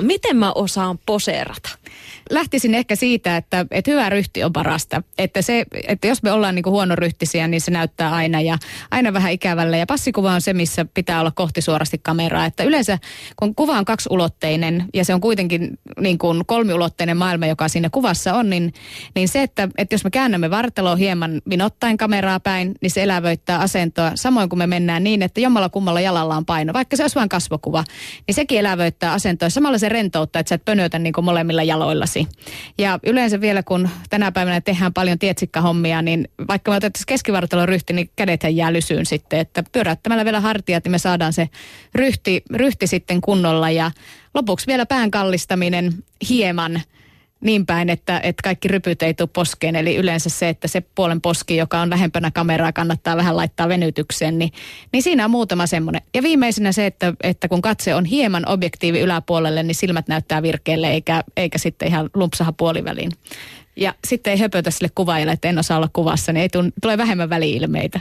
Miten mä osaan poseerata? Lähtisin ehkä siitä, että, että hyvä ryhti on parasta. Että, se, että jos me ollaan niin kuin huonoryhtisiä, niin se näyttää aina ja aina vähän ikävälle. Ja passikuva on se, missä pitää olla kohti suorasti kameraa. Että yleensä kun kuva on kaksiulotteinen ja se on kuitenkin niin kuin kolmiulotteinen maailma, joka siinä kuvassa on, niin, niin se, että, että jos me käännämme vartaloa hieman vinottaen kameraa päin, niin se elävöittää asentoa. Samoin kuin me mennään niin, että jommalla kummalla jalalla on paino, vaikka se olisi vain kasvokuva, niin sekin elävöittää asentoa. Samalla se rentouttaa, että sä et pönötä niin kuin molemmilla jaloillasi vuosi. Ja yleensä vielä kun tänä päivänä tehdään paljon tietsikkahommia, niin vaikka me otettaisiin keskivartalon ryhti, niin kädethän jää lysyyn sitten. Että pyöräyttämällä vielä hartiat, niin me saadaan se ryhti, ryhti sitten kunnolla. Ja lopuksi vielä pään kallistaminen hieman niin päin, että, että kaikki rypyt ei tule poskeen. Eli yleensä se, että se puolen poski, joka on lähempänä kameraa, kannattaa vähän laittaa venytykseen. Niin, niin siinä on muutama semmoinen. Ja viimeisenä se, että, että kun katse on hieman objektiivi yläpuolelle, niin silmät näyttää virkeelle eikä, eikä sitten ihan lumpsaha puoliväliin. Ja sitten ei höpötä sille kuvaajalle, että en osaa olla kuvassa, niin ei tule, vähemmän väliilmeitä.